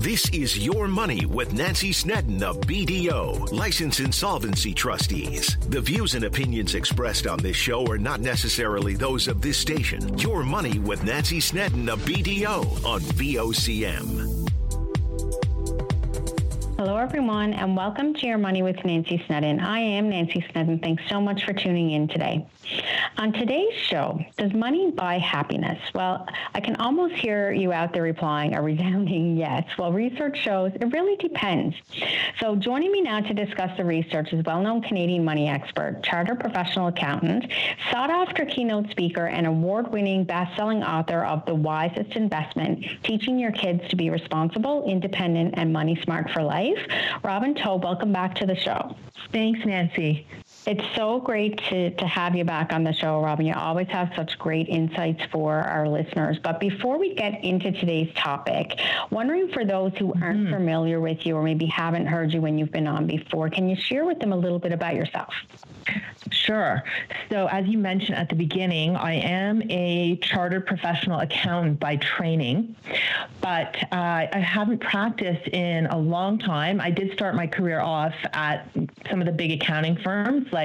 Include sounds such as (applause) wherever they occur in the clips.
This is Your Money with Nancy Snedden of BDO, Licensed Insolvency Trustees. The views and opinions expressed on this show are not necessarily those of this station. Your Money with Nancy Snedden of BDO on VOCM. Hello, everyone, and welcome to Your Money with Nancy Snedden. I am Nancy Snedden. Thanks so much for tuning in today. On today's show, does money buy happiness? Well, I can almost hear you out there replying a resounding (laughs) yes. Well, research shows it really depends. So, joining me now to discuss the research is well known Canadian money expert, chartered professional accountant, sought after keynote speaker, and award winning best selling author of The Wisest Investment Teaching Your Kids to Be Responsible, Independent, and Money Smart for Life. Robin Taub, welcome back to the show. Thanks, Nancy. It's so great to, to have you back on the show, Robin. You always have such great insights for our listeners. But before we get into today's topic, wondering for those who aren't mm-hmm. familiar with you or maybe haven't heard you when you've been on before, can you share with them a little bit about yourself? Sure. So, as you mentioned at the beginning, I am a chartered professional accountant by training, but uh, I haven't practiced in a long time. I did start my career off at some of the big accounting firms like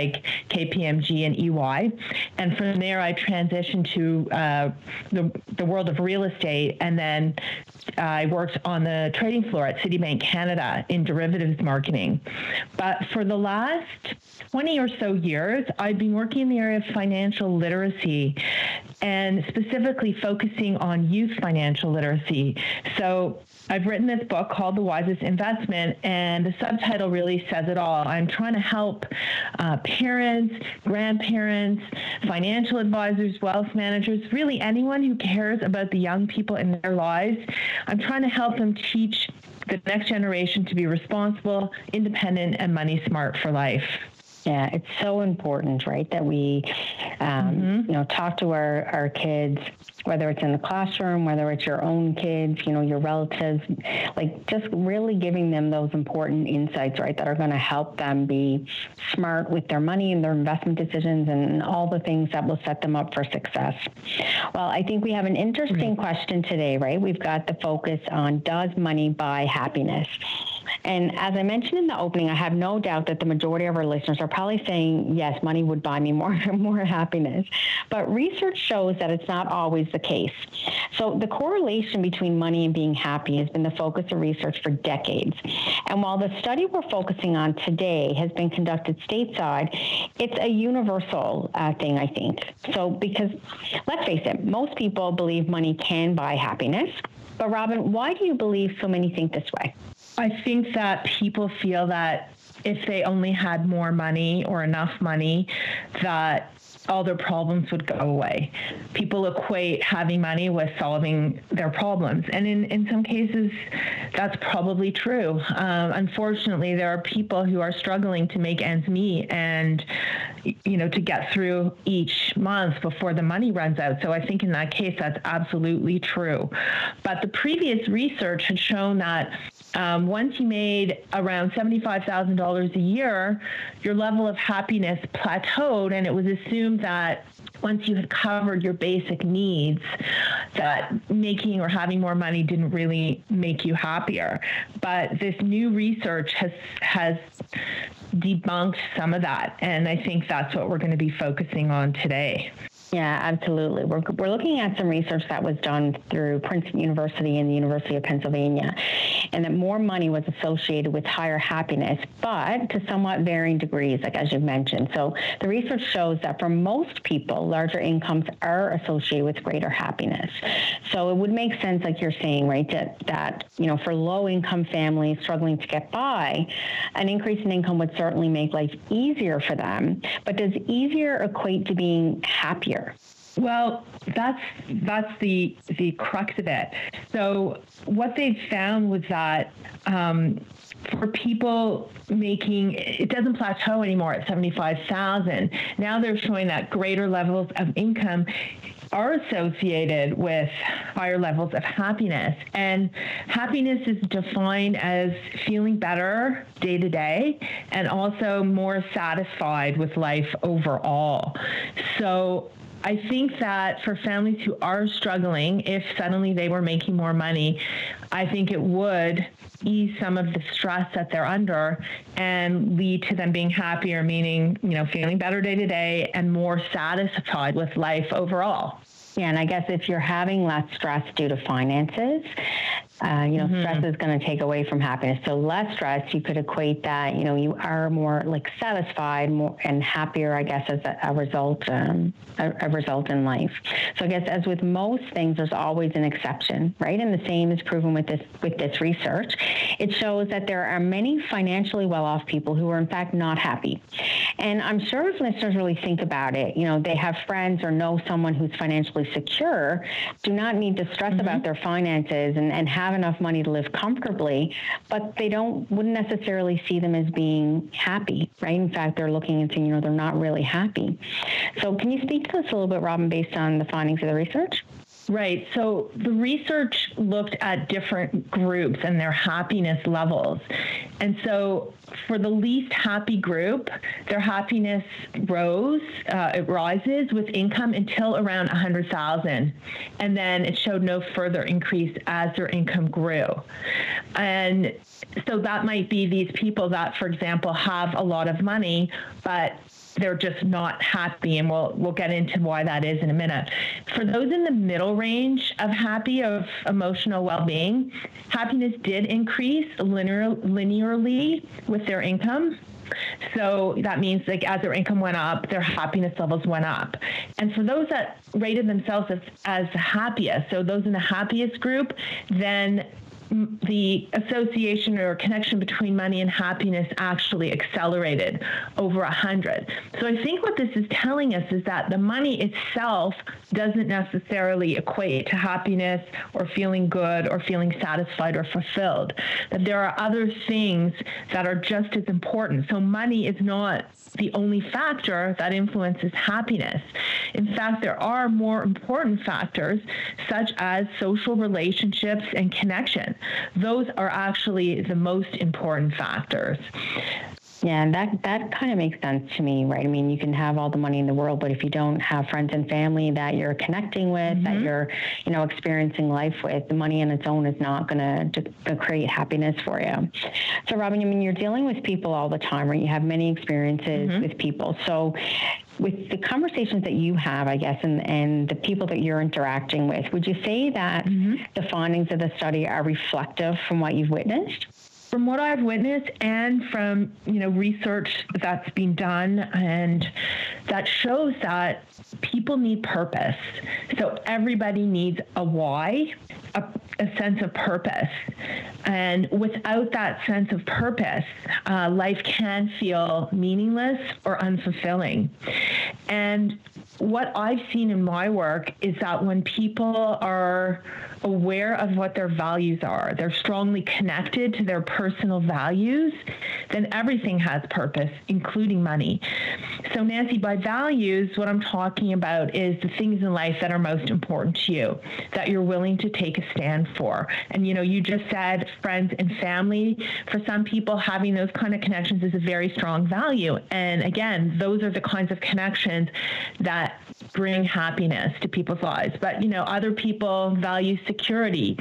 KPMG and EY. And from there, I transitioned to uh, the, the world of real estate. And then I worked on the trading floor at Citibank Canada in derivatives marketing. But for the last 20 or so years, I've been working in the area of financial literacy and specifically focusing on youth financial literacy. So I've written this book called The Wisest Investment, and the subtitle really says it all. I'm trying to help uh, parents, grandparents, financial advisors, wealth managers, really anyone who cares about the young people in their lives. I'm trying to help them teach the next generation to be responsible, independent, and money smart for life. Yeah, it's so important, right, that we, um, mm-hmm. you know, talk to our, our kids, whether it's in the classroom, whether it's your own kids, you know, your relatives, like just really giving them those important insights, right, that are going to help them be smart with their money and their investment decisions and all the things that will set them up for success. Well, I think we have an interesting question today, right? We've got the focus on does money buy happiness? And as I mentioned in the opening, I have no doubt that the majority of our listeners are probably saying, yes, money would buy me more, (laughs) more happiness. But research shows that it's not always the case. So the correlation between money and being happy has been the focus of research for decades. And while the study we're focusing on today has been conducted stateside, it's a universal uh, thing, I think. So because let's face it, most people believe money can buy happiness. But Robin, why do you believe so many think this way? I think that people feel that if they only had more money or enough money, that all their problems would go away. People equate having money with solving their problems. And in, in some cases, that's probably true. Um, unfortunately, there are people who are struggling to make ends meet and, you know, to get through each month before the money runs out. So I think in that case, that's absolutely true. But the previous research had shown that um, once you made around $75,000 a year, your level of happiness plateaued, and it was assumed that once you had covered your basic needs, that making or having more money didn't really make you happier. But this new research has has debunked some of that, and I think that's what we're going to be focusing on today. Yeah, absolutely. We're, we're looking at some research that was done through Princeton University and the University of Pennsylvania, and that more money was associated with higher happiness, but to somewhat varying degrees, like as you've mentioned. So the research shows that for most people, larger incomes are associated with greater happiness. So it would make sense, like you're saying, right, that, that you know, for low income families struggling to get by, an increase in income would certainly make life easier for them. But does easier equate to being happier? Well, that's that's the the crux of it. So what they found was that um, for people making it doesn't plateau anymore at 75,000. Now they're showing that greater levels of income are associated with higher levels of happiness. And happiness is defined as feeling better day to day and also more satisfied with life overall. So I think that for families who are struggling, if suddenly they were making more money, I think it would ease some of the stress that they're under and lead to them being happier, meaning, you know, feeling better day to day and more satisfied with life overall. Yeah, and I guess if you're having less stress due to finances, uh, you know, mm-hmm. stress is going to take away from happiness. So less stress, you could equate that, you know, you are more like satisfied more and happier, I guess, as a, a result, um, a, a, result in life. So I guess as with most things, there's always an exception, right? And the same is proven with this, with this research. It shows that there are many financially well-off people who are in fact not happy. And I'm sure if listeners really think about it, you know, they have friends or know someone who's financially secure, do not need to stress mm-hmm. about their finances and, and have have enough money to live comfortably, but they don't wouldn't necessarily see them as being happy, right? In fact, they're looking and saying, you know, they're not really happy. So, can you speak to this a little bit, Robin, based on the findings of the research? Right. So the research looked at different groups and their happiness levels. And so for the least happy group, their happiness rose, uh, it rises with income until around 100,000. And then it showed no further increase as their income grew. And so that might be these people that, for example, have a lot of money, but they're just not happy and we'll we'll get into why that is in a minute. For those in the middle range of happy of emotional well-being, happiness did increase linear, linearly with their income. So that means like as their income went up, their happiness levels went up. And for those that rated themselves as, as happiest, so those in the happiest group, then the association or connection between money and happiness actually accelerated over a hundred. So I think what this is telling us is that the money itself doesn't necessarily equate to happiness or feeling good or feeling satisfied or fulfilled. That there are other things that are just as important. So money is not the only factor that influences happiness. In fact, there are more important factors such as social relationships and connection. Those are actually the most important factors. Yeah, that that kind of makes sense to me, right? I mean, you can have all the money in the world, but if you don't have friends and family that you're connecting with, mm-hmm. that you're, you know, experiencing life with, the money on its own is not going to create happiness for you. So, Robin, I mean, you're dealing with people all the time, right? You have many experiences mm-hmm. with people. So, with the conversations that you have, I guess, and, and the people that you're interacting with, would you say that mm-hmm. the findings of the study are reflective from what you've witnessed? From what I've witnessed and from you know research that's been done and that shows that people need purpose. So everybody needs a why, a, a sense of purpose, and without that sense of purpose, uh, life can feel meaningless or unfulfilling. And what I've seen in my work is that when people are aware of what their values are, they're strongly connected to their personal values, then everything has purpose, including money. So, Nancy, by values, what I'm talking about is the things in life that are most important to you, that you're willing to take a stand for. And, you know, you just said friends and family. For some people, having those kind of connections is a very strong value. And again, those are the kinds of connections that bring happiness to people's lives. But, you know, other people value security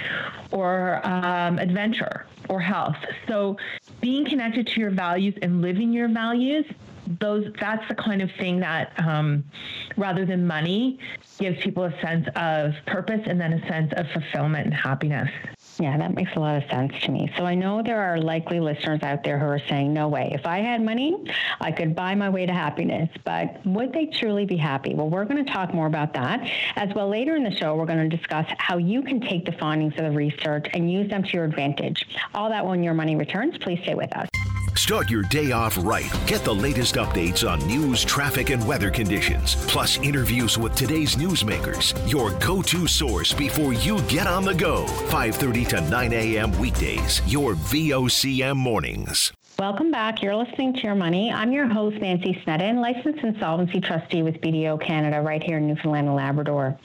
or um, adventure or health. So being connected to your values and living your values those that's the kind of thing that um, rather than money gives people a sense of purpose and then a sense of fulfillment and happiness yeah, that makes a lot of sense to me. So I know there are likely listeners out there who are saying, no way, if I had money, I could buy my way to happiness. But would they truly be happy? Well, we're going to talk more about that. As well, later in the show, we're going to discuss how you can take the findings of the research and use them to your advantage. All that when your money returns. Please stay with us. Start your day off right. Get the latest updates on news, traffic, and weather conditions, plus interviews with today's newsmakers. Your go-to source before you get on the go. 5:30 to 9 a.m. weekdays. Your VOCM mornings. Welcome back. You're listening to Your Money. I'm your host, Nancy Snedden, licensed insolvency trustee with BDO Canada right here in Newfoundland and Labrador.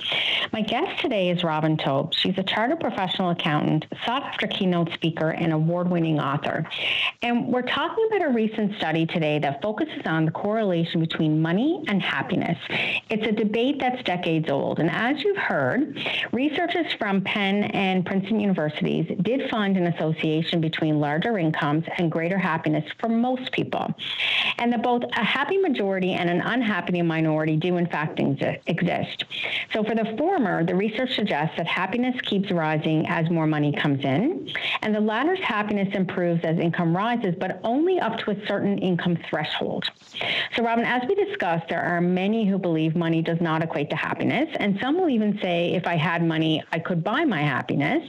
My guest today is Robin Taub. She's a chartered professional accountant, sought after keynote speaker, and award winning author. And we're talking about a recent study today that focuses on the correlation between money and happiness. It's a debate that's decades old. And as you've heard, researchers from Penn and Princeton universities did find an association between larger incomes and greater happiness happiness for most people, and that both a happy majority and an unhappy minority do in fact exist. So for the former, the research suggests that happiness keeps rising as more money comes in, and the latter's happiness improves as income rises, but only up to a certain income threshold. So, Robin, as we discussed, there are many who believe money does not equate to happiness, and some will even say, if I had money, I could buy my happiness.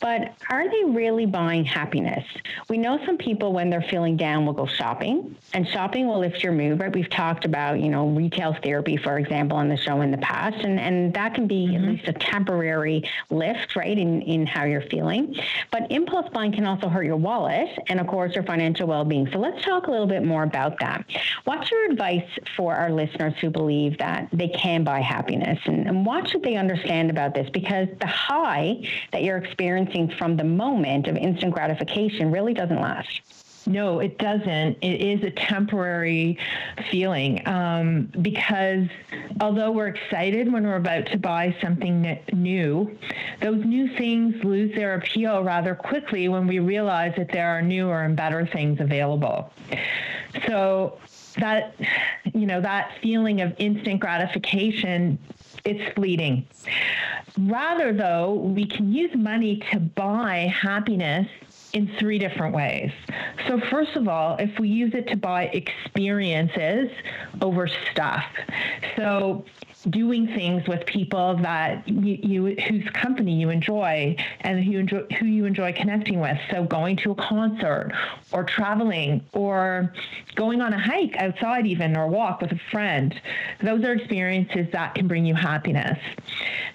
But are they really buying happiness? We know some people, when they're feeling down we'll go shopping, and shopping will lift your mood, right? We've talked about, you know, retail therapy, for example, on the show in the past, and, and that can be mm-hmm. at least a temporary lift, right, in, in how you're feeling. But impulse buying can also hurt your wallet and, of course, your financial well being. So let's talk a little bit more about that. What's your advice for our listeners who believe that they can buy happiness, and, and what should they understand about this? Because the high that you're experiencing from the moment of instant gratification really doesn't last. No, it doesn't. It is a temporary feeling um, because although we're excited when we're about to buy something new, those new things lose their appeal rather quickly when we realize that there are newer and better things available. So that, you know, that feeling of instant gratification it's fleeting. Rather, though, we can use money to buy happiness in three different ways. So, first of all, if we use it to buy experiences over stuff. So, doing things with people that you, you, whose company you enjoy and who enjoy who you enjoy connecting with. So going to a concert or traveling or going on a hike outside even or walk with a friend. Those are experiences that can bring you happiness.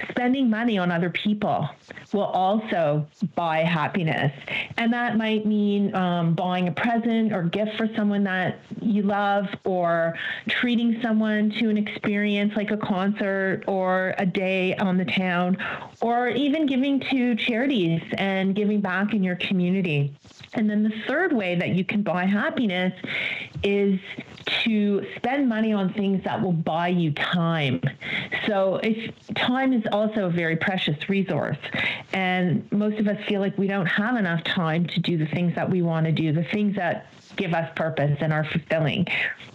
Spending money on other people will also buy happiness. And that might mean um, buying a present or gift for someone that you love or treating someone to an experience like a concert or a day on the town, or even giving to charities and giving back in your community. And then the third way that you can buy happiness is to spend money on things that will buy you time. So if time is also a very precious resource and most of us feel like we don't have enough time to do the things that we want to do, the things that give us purpose and are fulfilling.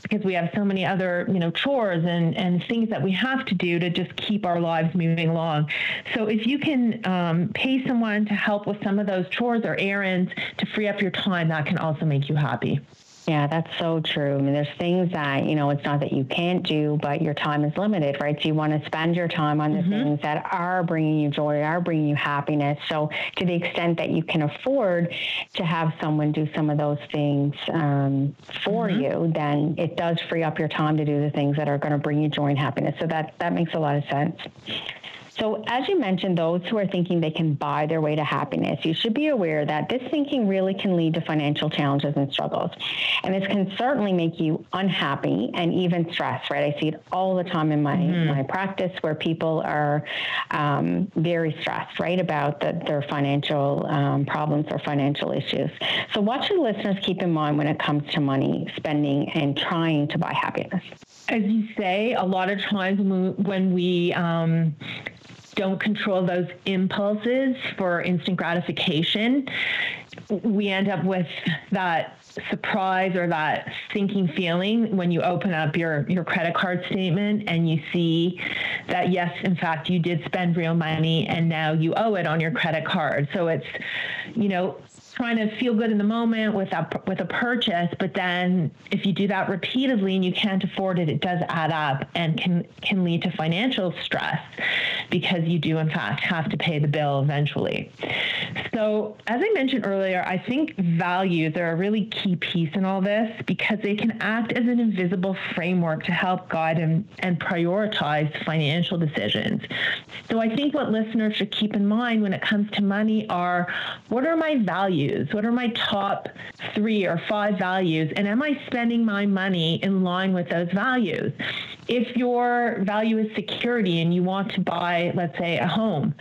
Because we have so many other you know chores and and things that we have to do to just keep our lives moving along. So if you can um, pay someone to help with some of those chores or errands to free up your time that can also make you happy yeah, that's so true. I mean, there's things that, you know, it's not that you can't do, but your time is limited, right? So you want to spend your time on the mm-hmm. things that are bringing you joy, are bringing you happiness. So to the extent that you can afford to have someone do some of those things um, for mm-hmm. you, then it does free up your time to do the things that are going to bring you joy and happiness. So that, that makes a lot of sense. So, as you mentioned, those who are thinking they can buy their way to happiness, you should be aware that this thinking really can lead to financial challenges and struggles. And this can certainly make you unhappy and even stressed, right? I see it all the time in my, mm-hmm. my practice where people are um, very stressed, right, about the, their financial um, problems or financial issues. So, what should listeners keep in mind when it comes to money, spending, and trying to buy happiness? As you say, a lot of times when we, when we um, don't control those impulses for instant gratification, we end up with that surprise or that sinking feeling when you open up your your credit card statement and you see that yes in fact you did spend real money and now you owe it on your credit card. So it's you know trying to feel good in the moment with a with a purchase, but then if you do that repeatedly and you can't afford it, it does add up and can can lead to financial stress because you do in fact have to pay the bill eventually. So as I mentioned earlier, I think values are a really key piece in all this because they can act as an invisible framework to help guide and, and prioritize financial decisions. So I think what listeners should keep in mind when it comes to money are what are my values? What are my top three or five values? And am I spending my money in line with those values? If your value is security and you want to buy, let's say, a home,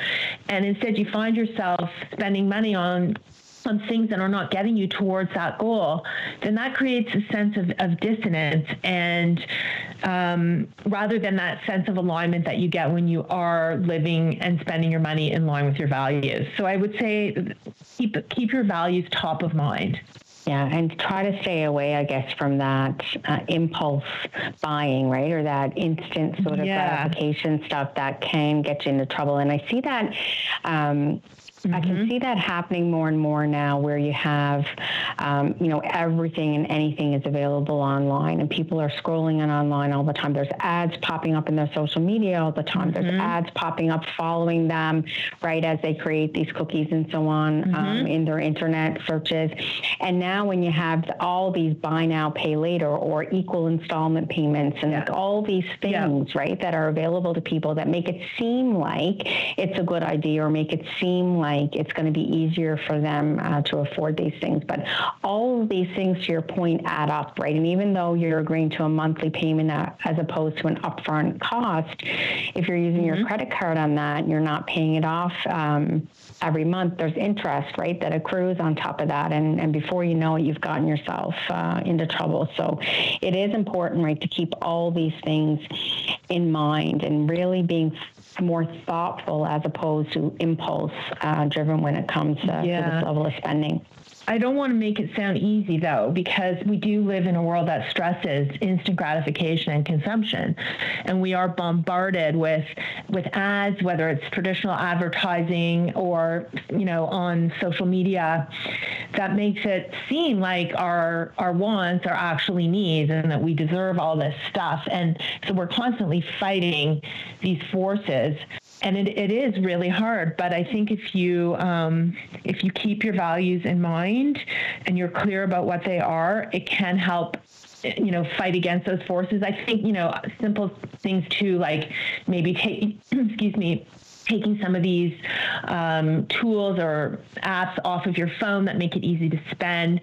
and instead you find yourself spending money on on things that are not getting you towards that goal, then that creates a sense of, of dissonance and um, rather than that sense of alignment that you get when you are living and spending your money in line with your values. So I would say keep keep your values top of mind. Yeah, and try to stay away, I guess, from that uh, impulse buying, right? Or that instant sort of yeah. gratification stuff that can get you into trouble. And I see that um, Mm-hmm. I can mm-hmm. see that happening more and more now where you have, um, you know, everything and anything is available online and people are scrolling on online all the time. There's ads popping up in their social media all the time. Mm-hmm. There's ads popping up following them, right, as they create these cookies and so on um, mm-hmm. um, in their internet searches. And now when you have all these buy now, pay later or equal installment payments and yeah. like all these things, yeah. right, that are available to people that make it seem like it's a good idea or make it seem like like it's going to be easier for them uh, to afford these things. But all of these things, to your point, add up, right? And even though you're agreeing to a monthly payment uh, as opposed to an upfront cost, if you're using mm-hmm. your credit card on that, you're not paying it off. Um, every month there's interest right that accrues on top of that and, and before you know it you've gotten yourself uh, into trouble so it is important right to keep all these things in mind and really being more thoughtful as opposed to impulse uh, driven when it comes uh, yeah. to this level of spending. I don't want to make it sound easy though, because we do live in a world that stresses instant gratification and consumption, and we are bombarded with with ads, whether it's traditional advertising or you know on social media, that makes it seem like our our wants are actually needs, and that we deserve all this stuff, and so we're constantly fighting these forces and it, it is really hard but i think if you um, if you keep your values in mind and you're clear about what they are it can help you know fight against those forces. I think you know simple things too like maybe take (clears throat) excuse me taking some of these um, tools or apps off of your phone that make it easy to spend.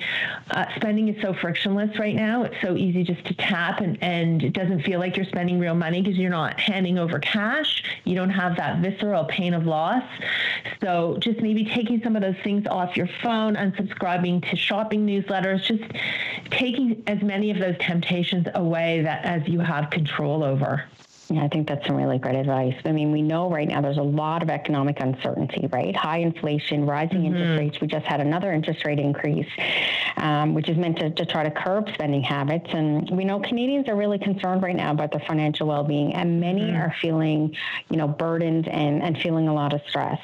Uh, spending is so frictionless right now. It's so easy just to tap, and, and it doesn't feel like you're spending real money because you're not handing over cash. You don't have that visceral pain of loss. So just maybe taking some of those things off your phone, unsubscribing to shopping newsletters, just taking as many of those temptations away that as you have control over. Yeah, I think that's some really great advice. I mean, we know right now there's a lot of economic uncertainty, right? High inflation, rising mm-hmm. interest rates. We just had another interest rate increase, um, which is meant to, to try to curb spending habits. And we know Canadians are really concerned right now about their financial well-being, and many mm-hmm. are feeling, you know, burdened and, and feeling a lot of stress.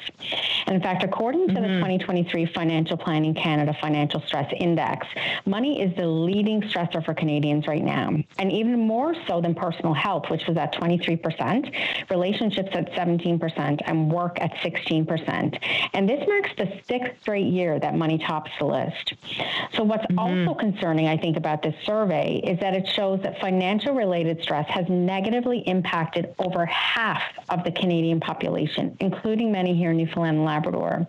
And in fact, according to mm-hmm. the 2023 Financial Planning Canada Financial Stress Index, money is the leading stressor for Canadians right now, and even more so than personal health, which was at 20 23%, relationships at 17%, and work at 16%. And this marks the sixth straight year that money tops the list. So, what's mm-hmm. also concerning, I think, about this survey is that it shows that financial related stress has negatively impacted over half of the Canadian population, including many here in Newfoundland and Labrador.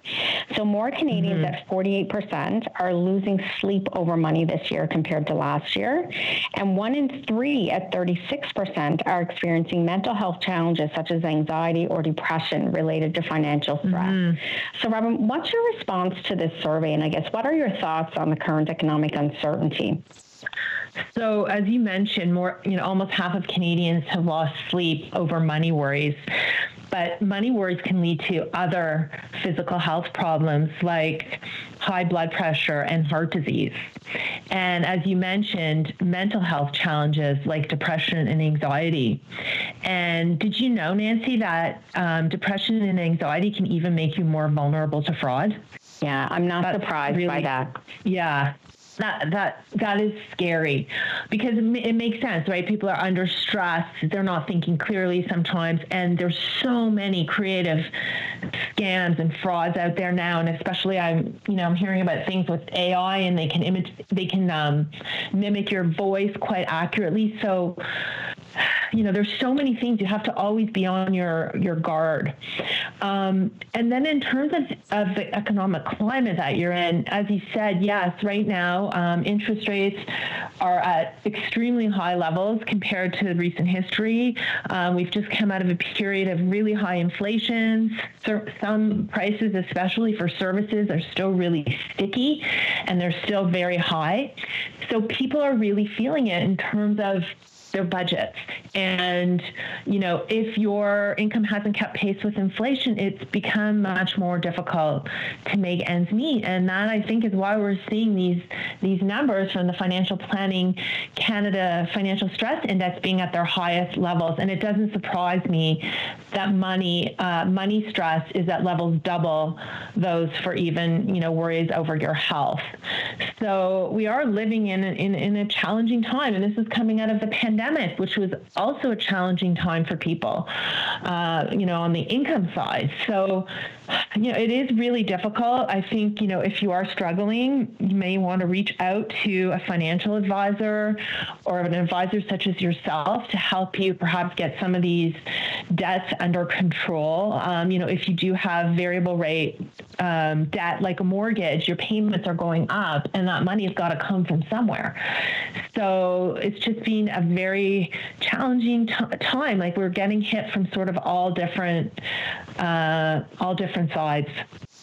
So, more Canadians mm-hmm. at 48% are losing sleep over money this year compared to last year. And one in three at 36% are experiencing experiencing mental health challenges such as anxiety or depression related to financial stress. Mm-hmm. So, Robin, what's your response to this survey? And I guess what are your thoughts on the current economic uncertainty? So, as you mentioned, more you know, almost half of Canadians have lost sleep over money worries. But money worries can lead to other physical health problems like high blood pressure and heart disease. And as you mentioned, mental health challenges like depression and anxiety. And did you know, Nancy, that um, depression and anxiety can even make you more vulnerable to fraud? Yeah, I'm not That's surprised really, by that. Yeah, that that that is scary because it makes sense right? People are under stress. They're not thinking clearly sometimes. And there's so many creative scams and frauds out there now. And especially i'm you know i'm hearing about things with ai and they can image they can um, mimic your voice quite accurately. So you know there's so many things you have to always be on your your guard. Um, and then in terms of, of the economic climate that you're in as you said yes right now um, interest rates are at extremely high levels compared to recent history. Um, we've just come out of a period of really high inflation. Some prices especially for services are still really sticky and they're still very high. So people are really feeling it in terms of their budgets. And, you know, if your income hasn't kept pace with inflation, it's become much more difficult to make ends meet. And that I think is why we're seeing these these numbers from the Financial Planning Canada Financial Stress Index being at their highest levels. And it doesn't surprise me that money uh, money stress is at levels double those for even, you know, worries over your health. So we are living in, in, in a challenging time. And this is coming out of the pandemic pandemic, which was also a challenging time for people, uh, you know, on the income side. So, you know, it is really difficult. I think, you know, if you are struggling, you may want to reach out to a financial advisor or an advisor such as yourself to help you perhaps get some of these debts under control. Um, you know, if you do have variable rate um, debt like a mortgage, your payments are going up and that money has got to come from somewhere. So it's just been a very challenging t- time. Like we're getting hit from sort of all different, uh, all different sides.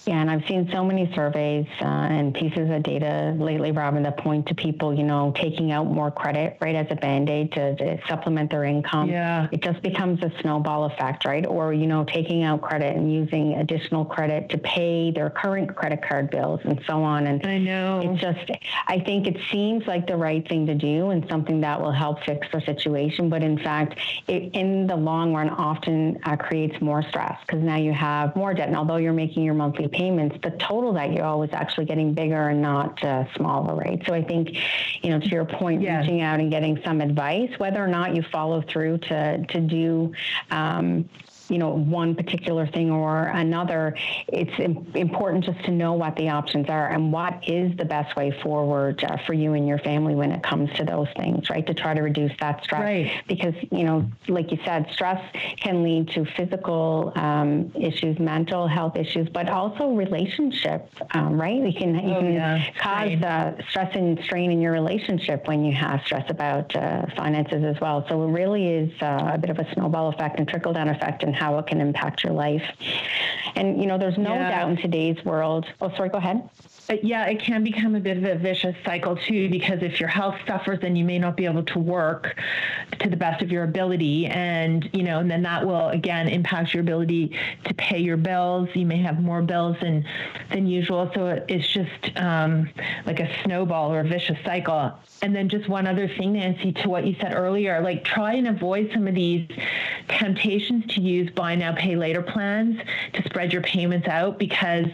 Yeah, and I've seen so many surveys uh, and pieces of data lately, Robin, that point to people, you know, taking out more credit, right, as a band aid to, to, supplement their income. Yeah. It just becomes a snowball effect, right? Or, you know, taking out credit and using additional credit to pay their current credit card bills and so on. And I know. It's just, I think it seems like the right thing to do and something that will help fix the situation. But in fact, it, in the long run, often uh, creates more stress because now you have more debt. And although you're making your monthly payments, the total that you owe is actually getting bigger and not uh, smaller, right? So I think, you know, to your point, yes. reaching out and getting some advice, whether or not you follow through to to do um, you know, one particular thing or another, it's important just to know what the options are and what is the best way forward uh, for you and your family when it comes to those things, right? To try to reduce that stress. Right. Because, you know, like you said, stress can lead to physical um, issues, mental health issues, but also relationship, um, right? You can, you oh, can yeah. cause uh, stress and strain in your relationship when you have stress about uh, finances as well. So it really is uh, a bit of a snowball effect and trickle down effect and how it can impact your life. And, you know, there's no yeah. doubt in today's world. Oh, sorry, go ahead yeah, it can become a bit of a vicious cycle too, because if your health suffers, then you may not be able to work to the best of your ability. And, you know, and then that will again impact your ability to pay your bills. You may have more bills than, than usual. So it's just um, like a snowball or a vicious cycle. And then just one other thing, Nancy, to what you said earlier, like try and avoid some of these temptations to use buy now, pay later plans to spread your payments out because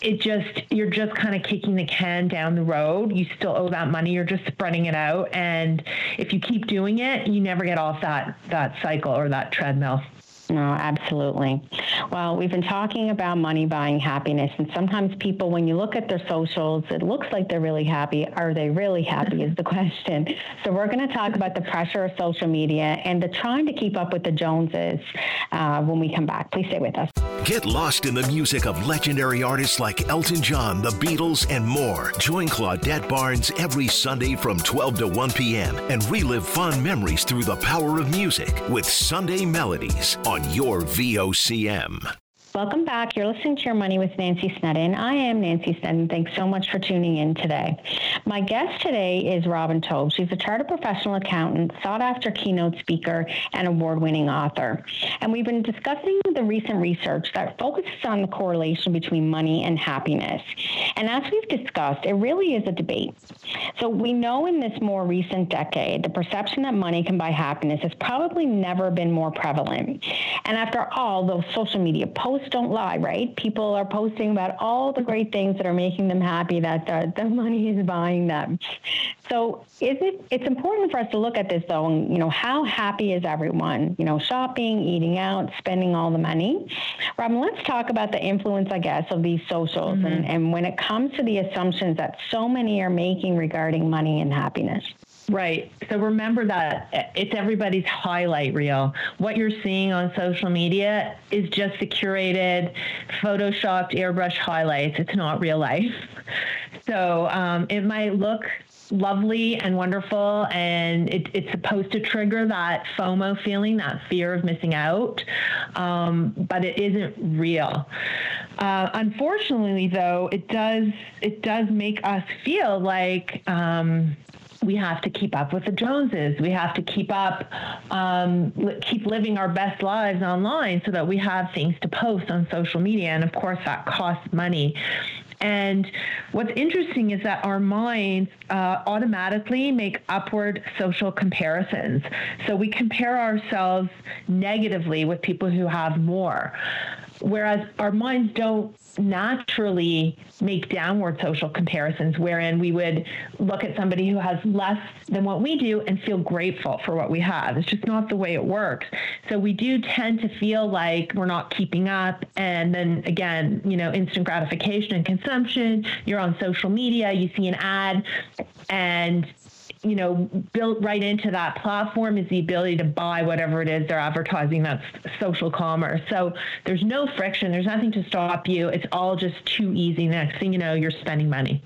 it just you're just kind of kicking the can down the road. You still owe that money. You're just spreading it out. And if you keep doing it you never get off that that cycle or that treadmill no, absolutely. Well, we've been talking about money buying happiness, and sometimes people, when you look at their socials, it looks like they're really happy. Are they really happy? is the (laughs) question. So we're going to talk about the pressure of social media and the trying to keep up with the Joneses uh, when we come back. Please stay with us. Get lost in the music of legendary artists like Elton John, the Beatles, and more. Join Claudette Barnes every Sunday from 12 to 1 p.m. and relive fun memories through the power of music with Sunday Melodies on your VOCM. Welcome back. You're listening to Your Money with Nancy Snedden. I am Nancy Snedden. Thanks so much for tuning in today. My guest today is Robin Taub. She's a chartered professional accountant, sought after keynote speaker, and award winning author. And we've been discussing the recent research that focuses on the correlation between money and happiness. And as we've discussed, it really is a debate. So we know in this more recent decade, the perception that money can buy happiness has probably never been more prevalent. And after all, those social media posts numbers don't lie, right? People are posting about all the great things that are making them happy that the, the (laughs) money is buying them. So is it it's important for us to look at this though and you know how happy is everyone? You know, shopping, eating out, spending all the money. Robin, let's talk about the influence, I guess, of these socials mm-hmm. and, and when it comes to the assumptions that so many are making regarding money and happiness. Right. So remember that it's everybody's highlight reel. What you're seeing on social media is just the curated, photoshopped, airbrush highlights. It's not real life. So um, it might look lovely and wonderful, and it, it's supposed to trigger that FOMO feeling, that fear of missing out, um, but it isn't real. Uh, unfortunately, though, it does it does make us feel like. Um, we have to keep up with the Joneses. We have to keep up, um, keep living our best lives online so that we have things to post on social media. And of course, that costs money. And what's interesting is that our minds uh, automatically make upward social comparisons. So we compare ourselves negatively with people who have more, whereas our minds don't naturally make downward social comparisons wherein we would look at somebody who has less than what we do and feel grateful for what we have. It's just not the way it works. So we do tend to feel like we're not keeping up. And then again, you know, instant gratification and consumption. You're on social media, you see an ad, and you know, built right into that platform is the ability to buy whatever it is they're advertising. That's social commerce. So there's no friction. There's nothing to stop you. It's all just too easy. Next thing you know, you're spending money.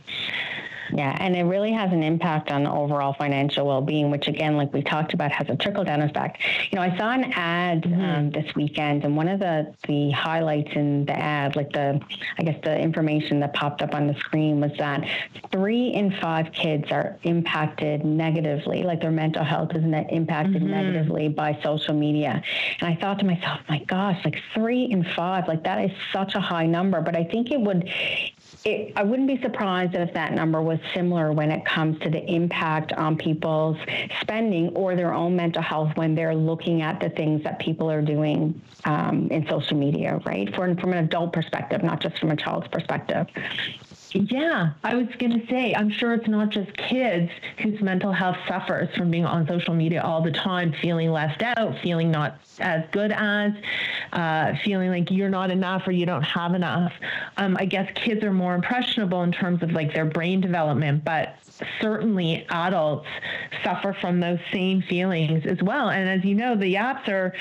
Yeah, and it really has an impact on overall financial well-being, which again, like we talked about, has a trickle-down effect. You know, I saw an ad mm-hmm. um, this weekend, and one of the the highlights in the ad, like the, I guess the information that popped up on the screen was that three in five kids are impacted negatively, like their mental health is ne- impacted mm-hmm. negatively by social media. And I thought to myself, my gosh, like three in five, like that is such a high number. But I think it would it, I wouldn't be surprised if that number was similar when it comes to the impact on people's spending or their own mental health when they're looking at the things that people are doing um, in social media, right? For, from an adult perspective, not just from a child's perspective. Yeah, I was going to say, I'm sure it's not just kids whose mental health suffers from being on social media all the time, feeling left out, feeling not as good as, uh, feeling like you're not enough or you don't have enough. Um, I guess kids are more impressionable in terms of like their brain development, but certainly adults suffer from those same feelings as well. And as you know, the apps are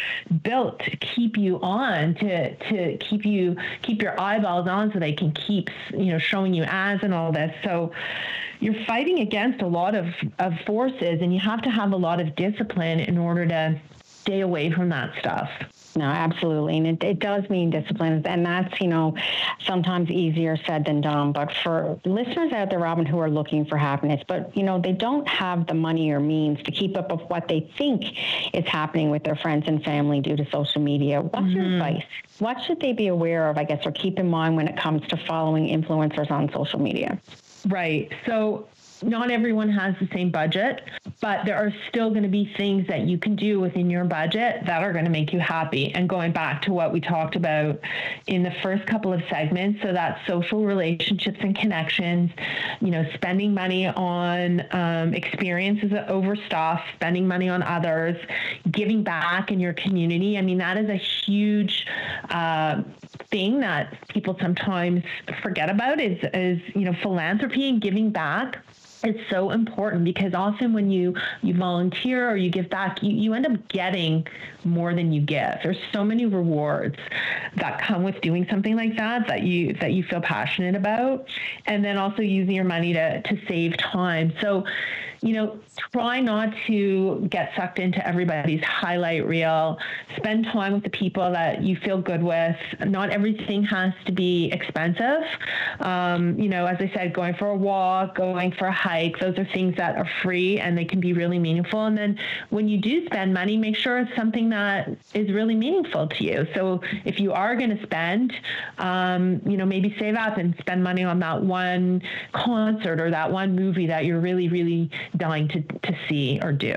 built to keep you on, to to keep you keep your eyeballs on, so they can keep you know showing you ads and all this. So you're fighting against a lot of, of forces, and you have to have a lot of discipline in order to stay away from that stuff. No, absolutely. And it, it does mean discipline. And that's, you know, sometimes easier said than done. But for listeners out there, Robin, who are looking for happiness, but, you know, they don't have the money or means to keep up with what they think is happening with their friends and family due to social media. What's mm-hmm. your advice? What should they be aware of, I guess, or keep in mind when it comes to following influencers on social media? Right. So not everyone has the same budget, but there are still going to be things that you can do within your budget that are going to make you happy. And going back to what we talked about in the first couple of segments, so that social relationships and connections, you know, spending money on um, experiences over stuff, spending money on others, giving back in your community. I mean, that is a huge uh, thing that people sometimes forget about is, is, you know, philanthropy and giving back it's so important because often when you you volunteer or you give back you, you end up getting more than you give. There's so many rewards that come with doing something like that that you that you feel passionate about. And then also using your money to to save time. So you know, try not to get sucked into everybody's highlight reel. Spend time with the people that you feel good with. Not everything has to be expensive. Um, you know, as I said, going for a walk, going for a hike, those are things that are free and they can be really meaningful. And then when you do spend money, make sure it's something that is really meaningful to you. So if you are going to spend, um, you know, maybe save up and spend money on that one concert or that one movie that you're really, really dying to, to see or do.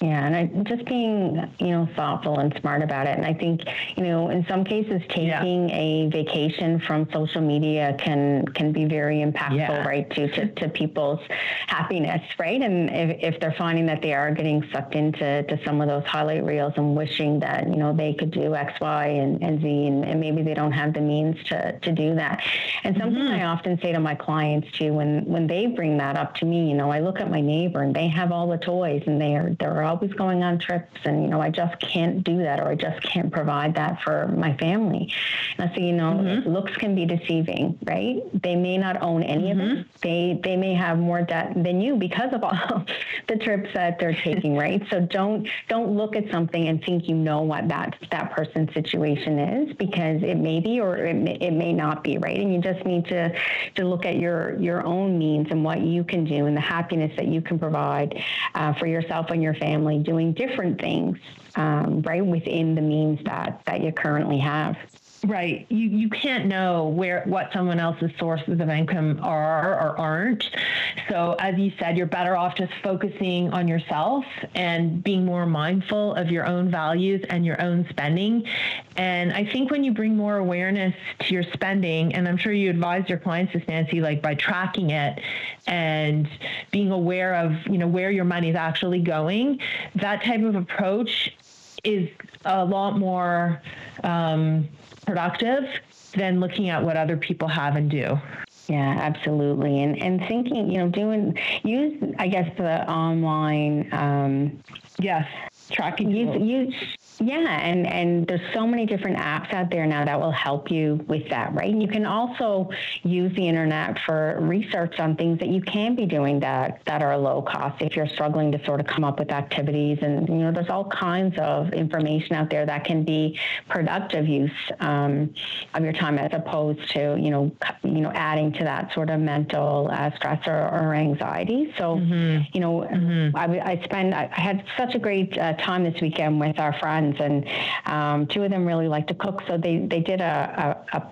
Yeah, and I, just being, you know, thoughtful and smart about it. And I think, you know, in some cases, taking yeah. a vacation from social media can can be very impactful, yeah. right, to, to, to people's happiness, right? And if, if they're finding that they are getting sucked into to some of those highlight reels and wishing that, you know, they could do X, Y, and, and Z, and, and maybe they don't have the means to, to do that. And something mm-hmm. I often say to my clients too, when when they bring that up to me, you know, I look at my neighbor and they have all the toys and they are they're always going on trips and you know I just can't do that or I just can't provide that for my family. And I say, you know, mm-hmm. looks can be deceiving, right? They may not own any mm-hmm. of it. Mm-hmm. They they may have more debt than you because of all (laughs) the trips that they're taking, (laughs) right? So don't don't look at something and think you know what that that person's situation is because it may be or it may, it may not be, right? And you just need to to look at your your own means and what you can do and the happiness that you can provide uh, for yourself and your family doing different things um, right within the means that that you currently have Right. You you can't know where what someone else's sources of income are or aren't. So as you said, you're better off just focusing on yourself and being more mindful of your own values and your own spending. And I think when you bring more awareness to your spending, and I'm sure you advise your clients this, Nancy, like by tracking it and being aware of, you know, where your money is actually going, that type of approach is a lot more um, productive than looking at what other people have and do. Yeah, absolutely. And and thinking, you know, doing use I guess the online um yes, tracking use use yeah, and and there's so many different apps out there now that will help you with that, right? And you can also use the internet for research on things that you can be doing that that are low cost if you're struggling to sort of come up with activities. And you know, there's all kinds of information out there that can be productive use um, of your time as opposed to you know you know adding to that sort of mental uh, stress or, or, anxiety. So mm-hmm. you know, mm-hmm. I, I spend I had such a great uh, time this weekend with our friends friends, and um, two of them really like to cook, so they they did a, a, a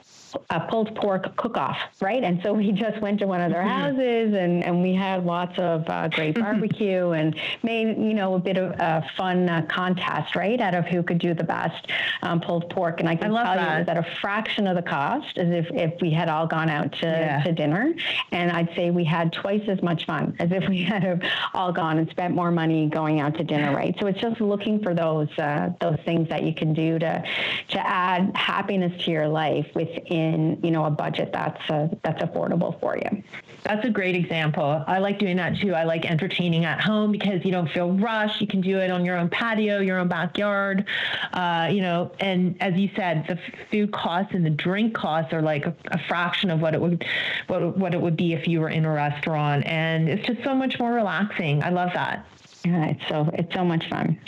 a pulled pork cook-off, right? And so we just went to one of their mm-hmm. houses, and, and we had lots of uh, great barbecue, and made you know a bit of a fun uh, contest, right, out of who could do the best um, pulled pork. And I can I tell that. you that a fraction of the cost as if if we had all gone out to, yeah. to dinner, and I'd say we had twice as much fun as if we (laughs) had all gone and spent more money going out to dinner, right? So it's just looking for those uh, those things that you can do to to add happiness to your life within in you know a budget that's uh, that's affordable for you. That's a great example. I like doing that too. I like entertaining at home because you don't feel rushed. You can do it on your own patio, your own backyard. Uh, you know, and as you said, the food costs and the drink costs are like a, a fraction of what it would what what it would be if you were in a restaurant, and it's just so much more relaxing. I love that. Yeah, it's so it's so much fun.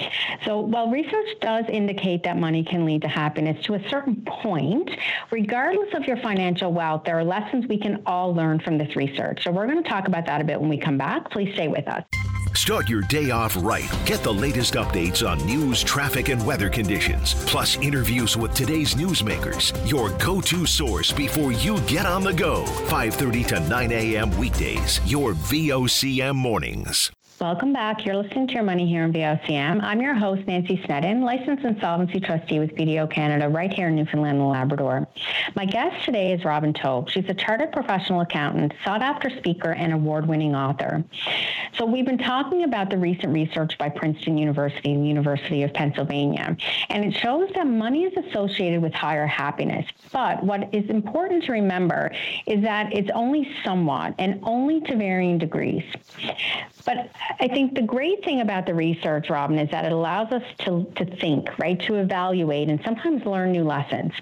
So while research does indicate that money can lead to happiness to a certain point, regardless of your financial wealth, there are lessons we can all learn from this research. So we're going to talk about that a bit when we come back. Please stay with us. Start your day off right. Get the latest updates on news, traffic, and weather conditions, plus interviews with today's newsmakers. Your go-to source before you get on the go. 5:30 to 9 a.m. weekdays. Your VOCM mornings. Welcome back. You're listening to Your Money here in VOCM. I'm your host, Nancy Snedden, licensed insolvency trustee with BDO Canada right here in Newfoundland and Labrador. My guest today is Robin Taub. She's a chartered professional accountant, sought after speaker, and award winning author. So, we've been talking about the recent research by Princeton University and the University of Pennsylvania, and it shows that money is associated with higher happiness. But what is important to remember is that it's only somewhat and only to varying degrees. But I think the great thing about the research, Robin, is that it allows us to, to think, right, to evaluate and sometimes learn new lessons.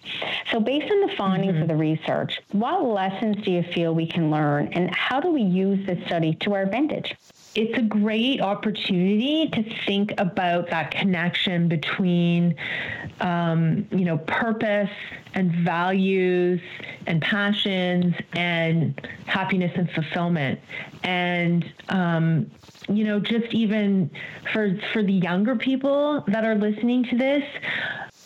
So, based on the findings mm-hmm. of the research, what lessons do you feel we can learn, and how do we use this study to our advantage? It's a great opportunity to think about that connection between, um, you know, purpose and values and passions and happiness and fulfillment. And, um, you know, just even for for the younger people that are listening to this,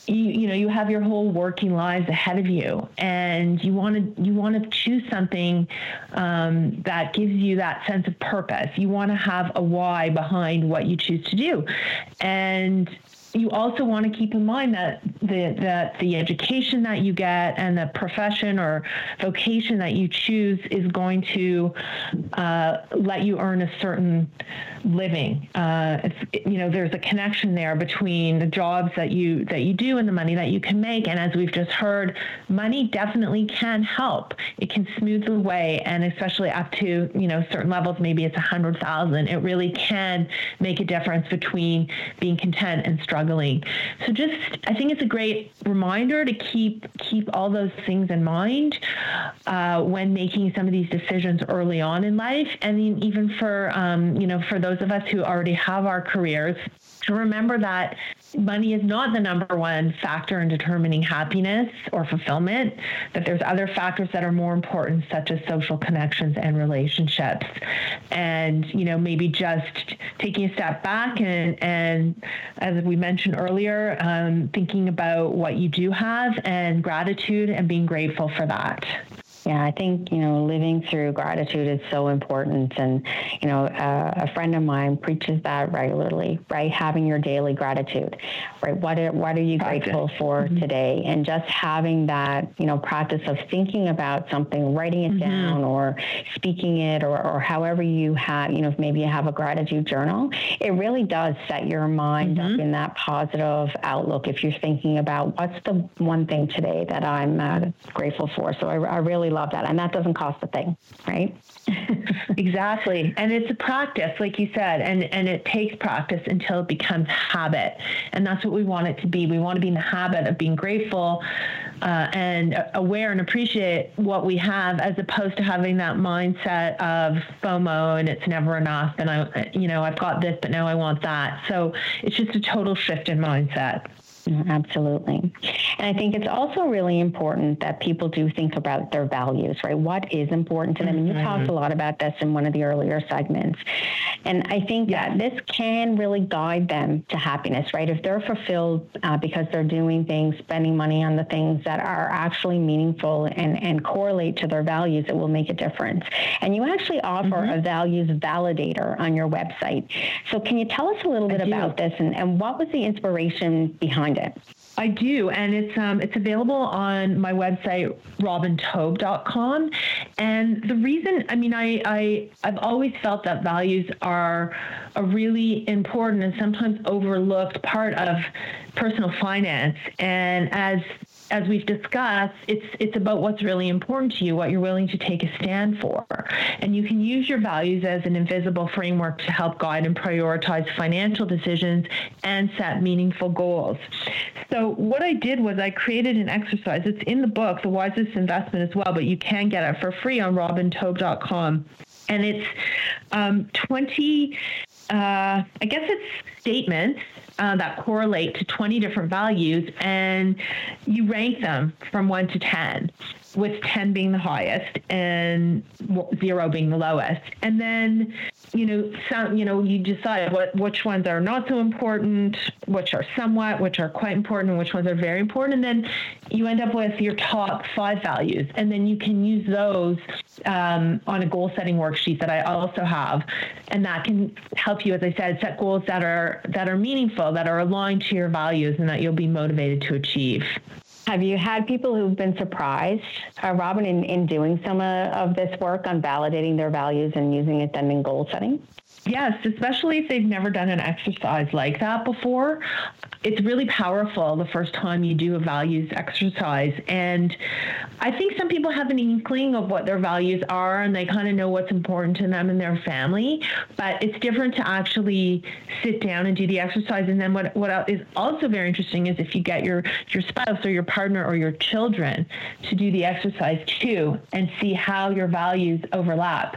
you, you know you have your whole working lives ahead of you and you want to you want to choose something um, that gives you that sense of purpose. You want to have a why behind what you choose to do. And you also want to keep in mind that the that the education that you get and the profession or vocation that you choose is going to uh, let you earn a certain living. Uh, you know, there's a connection there between the jobs that you that you do and the money that you can make. And as we've just heard, money definitely can help. It can smooth the way, and especially up to you know certain levels, maybe it's a hundred thousand. It really can make a difference between being content and struggling struggling. So just I think it's a great reminder to keep keep all those things in mind uh, when making some of these decisions early on in life, and even for um, you know for those of us who already have our careers to remember that money is not the number one factor in determining happiness or fulfillment, that there's other factors that are more important, such as social connections and relationships. And, you know, maybe just taking a step back and, and as we mentioned earlier, um, thinking about what you do have and gratitude and being grateful for that. Yeah, I think, you know, living through gratitude is so important. And, you know, uh, a friend of mine preaches that regularly, right? Having your daily gratitude, right? What are, what are you grateful for mm-hmm. today? And just having that, you know, practice of thinking about something, writing it mm-hmm. down or speaking it or, or however you have, you know, maybe you have a gratitude journal, it really does set your mind mm-hmm. up in that positive outlook if you're thinking about what's the one thing today that I'm uh, grateful for. So I, I really love that. And that doesn't cost a thing, right? (laughs) exactly. And it's a practice, like you said, and, and it takes practice until it becomes habit. And that's what we want it to be. We want to be in the habit of being grateful uh, and aware and appreciate what we have as opposed to having that mindset of FOMO and it's never enough. And I, you know, I've got this, but now I want that. So it's just a total shift in mindset. Absolutely. And I think it's also really important that people do think about their values, right? What is important to them? Mm-hmm. And you talked mm-hmm. a lot about this in one of the earlier segments. And I think yeah. that this can really guide them to happiness, right? If they're fulfilled uh, because they're doing things, spending money on the things that are actually meaningful and, and correlate to their values, it will make a difference. And you actually offer mm-hmm. a values validator on your website. So can you tell us a little bit about this and, and what was the inspiration behind it? I do, and it's um, it's available on my website robintaub.com. And the reason, I mean, I, I I've always felt that values are a really important and sometimes overlooked part of personal finance. And as as we've discussed, it's it's about what's really important to you, what you're willing to take a stand for. And you can use your values as an invisible framework to help guide and prioritize financial decisions and set meaningful goals. So what I did was I created an exercise. It's in the book, The Wisest Investment as well, but you can get it for free on robintaub.com. And it's um, 20, uh, I guess it's statements uh, that correlate to 20 different values, and you rank them from 1 to 10, with 10 being the highest and 0 being the lowest. And then you know, some, you know, you decide what which ones are not so important, which are somewhat, which are quite important, which ones are very important, and then you end up with your top five values, and then you can use those um, on a goal setting worksheet that I also have, and that can help you, as I said, set goals that are that are meaningful, that are aligned to your values, and that you'll be motivated to achieve. Have you had people who've been surprised, uh, Robin, in, in doing some uh, of this work on validating their values and using it then in goal setting? Yes, especially if they've never done an exercise like that before. It's really powerful the first time you do a values exercise. And I think some people have an inkling of what their values are and they kind of know what's important to them and their family. But it's different to actually sit down and do the exercise. And then what, what is also very interesting is if you get your, your spouse or your partner or your children to do the exercise too and see how your values overlap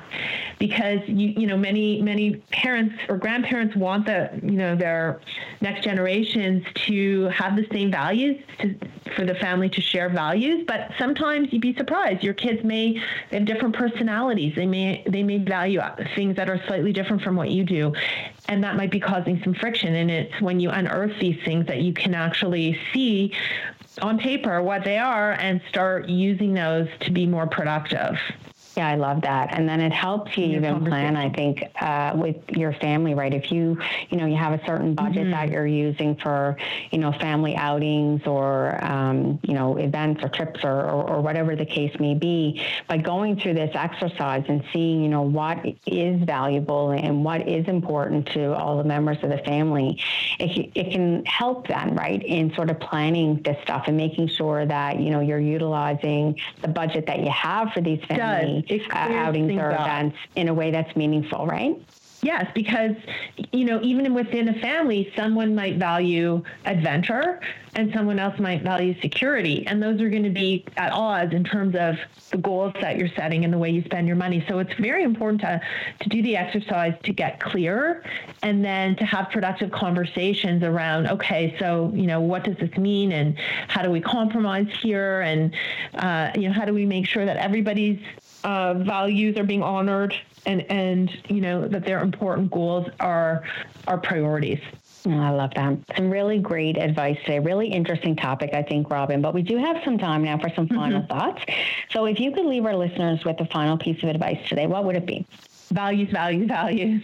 because you you know many many parents or grandparents want the you know their next generations to have the same values to, for the family to share values. But sometimes you'd be surprised. Your kids may have different personalities. They may they may value things that are slightly different from what you do. And that might be causing some friction. And it's when you unearth these things that you can actually see on paper what they are and start using those to be more productive yeah, I love that. And then it helps you even plan, I think, uh, with your family, right? If you, you know, you have a certain budget mm-hmm. that you're using for, you know, family outings or, um, you know, events or trips or, or, or, whatever the case may be, by going through this exercise and seeing, you know, what is valuable and what is important to all the members of the family, it, it can help them, right, in sort of planning this stuff and making sure that, you know, you're utilizing the budget that you have for these families outings or events in a way that's meaningful, right? Yes, because you know, even within a family, someone might value adventure and someone else might value security, and those are going to be at odds in terms of the goals that you're setting and the way you spend your money. So it's very important to to do the exercise to get clear, and then to have productive conversations around. Okay, so you know, what does this mean, and how do we compromise here, and uh, you know, how do we make sure that everybody's uh, values are being honored and and you know that their important goals are are priorities. Oh, I love that. Some really great advice today. Really interesting topic, I think, Robin. But we do have some time now for some final mm-hmm. thoughts. So, if you could leave our listeners with a final piece of advice today, what would it be? Values, values, values.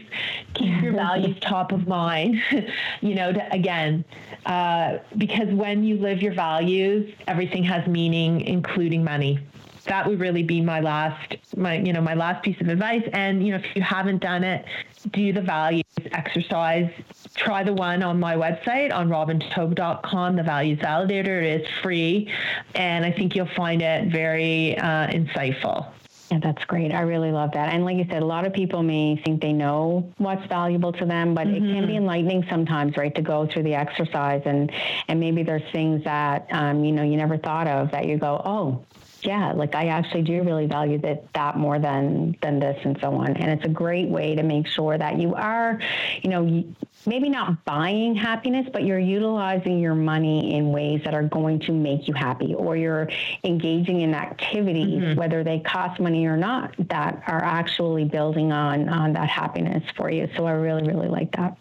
Keep your (laughs) values top of mind. (laughs) you know, to, again, uh, because when you live your values, everything has meaning, including money that would really be my last my you know my last piece of advice and you know if you haven't done it do the values exercise try the one on my website on robintaub.com the values validator it is free and i think you'll find it very uh, insightful yeah, that's great. I really love that. And like you said, a lot of people may think they know what's valuable to them, but mm-hmm. it can be mm-hmm. enlightening sometimes, right, to go through the exercise and and maybe there's things that um, you know you never thought of that you go, oh, yeah, like I actually do really value that that more than than this and so on. And it's a great way to make sure that you are, you know, maybe not buying happiness, but you're utilizing your money in ways that are going to make you happy, or you're engaging in activities, mm-hmm. whether they cost money or not, that are actually building on on that happiness for you. So I really, really like that.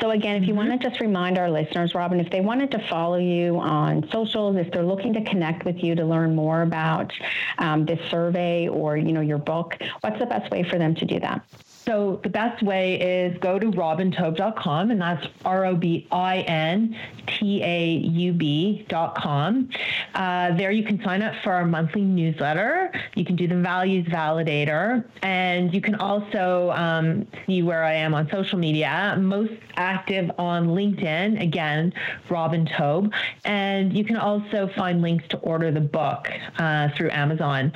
So again, if you mm-hmm. want to just remind our listeners, Robin, if they wanted to follow you on socials, if they're looking to connect with you to learn more about um, this survey or you know your book, what's the best way for them to do that? So the best way is go to robintaub.com, and that's R O B I N T A U B.com. Uh, there you can sign up for our monthly newsletter. You can do the values validator, and you can also um, see where I am on social media. Most active on LinkedIn, again, Robin Taub. And you can also find links to order the book uh, through Amazon.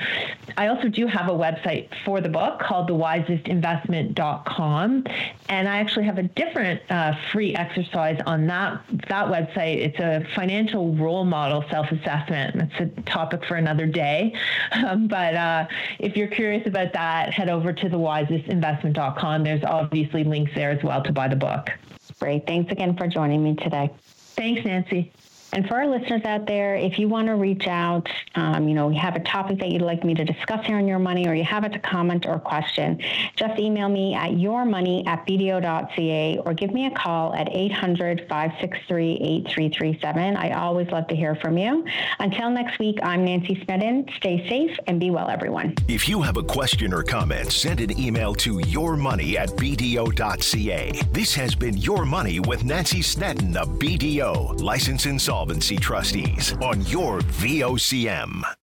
I also do have a website for the book called The Wisest Investment movement.com. And I actually have a different uh, free exercise on that, that website. It's a financial role model self assessment. It's a topic for another day. Um, (laughs) but uh, if you're curious about that, head over to thewisestinvestment.com. There's obviously links there as well to buy the book. Great. Thanks again for joining me today. Thanks, Nancy. And for our listeners out there, if you want to reach out, um, you know, you have a topic that you'd like me to discuss here on Your Money, or you have a comment or question, just email me at yourmoney at bdo.ca or give me a call at 800 563 8337. I always love to hear from you. Until next week, I'm Nancy Snedden. Stay safe and be well, everyone. If you have a question or comment, send an email to yourmoney at bdo.ca. This has been Your Money with Nancy Snedden of BDO, License and Solvency Trustees on your VOCM.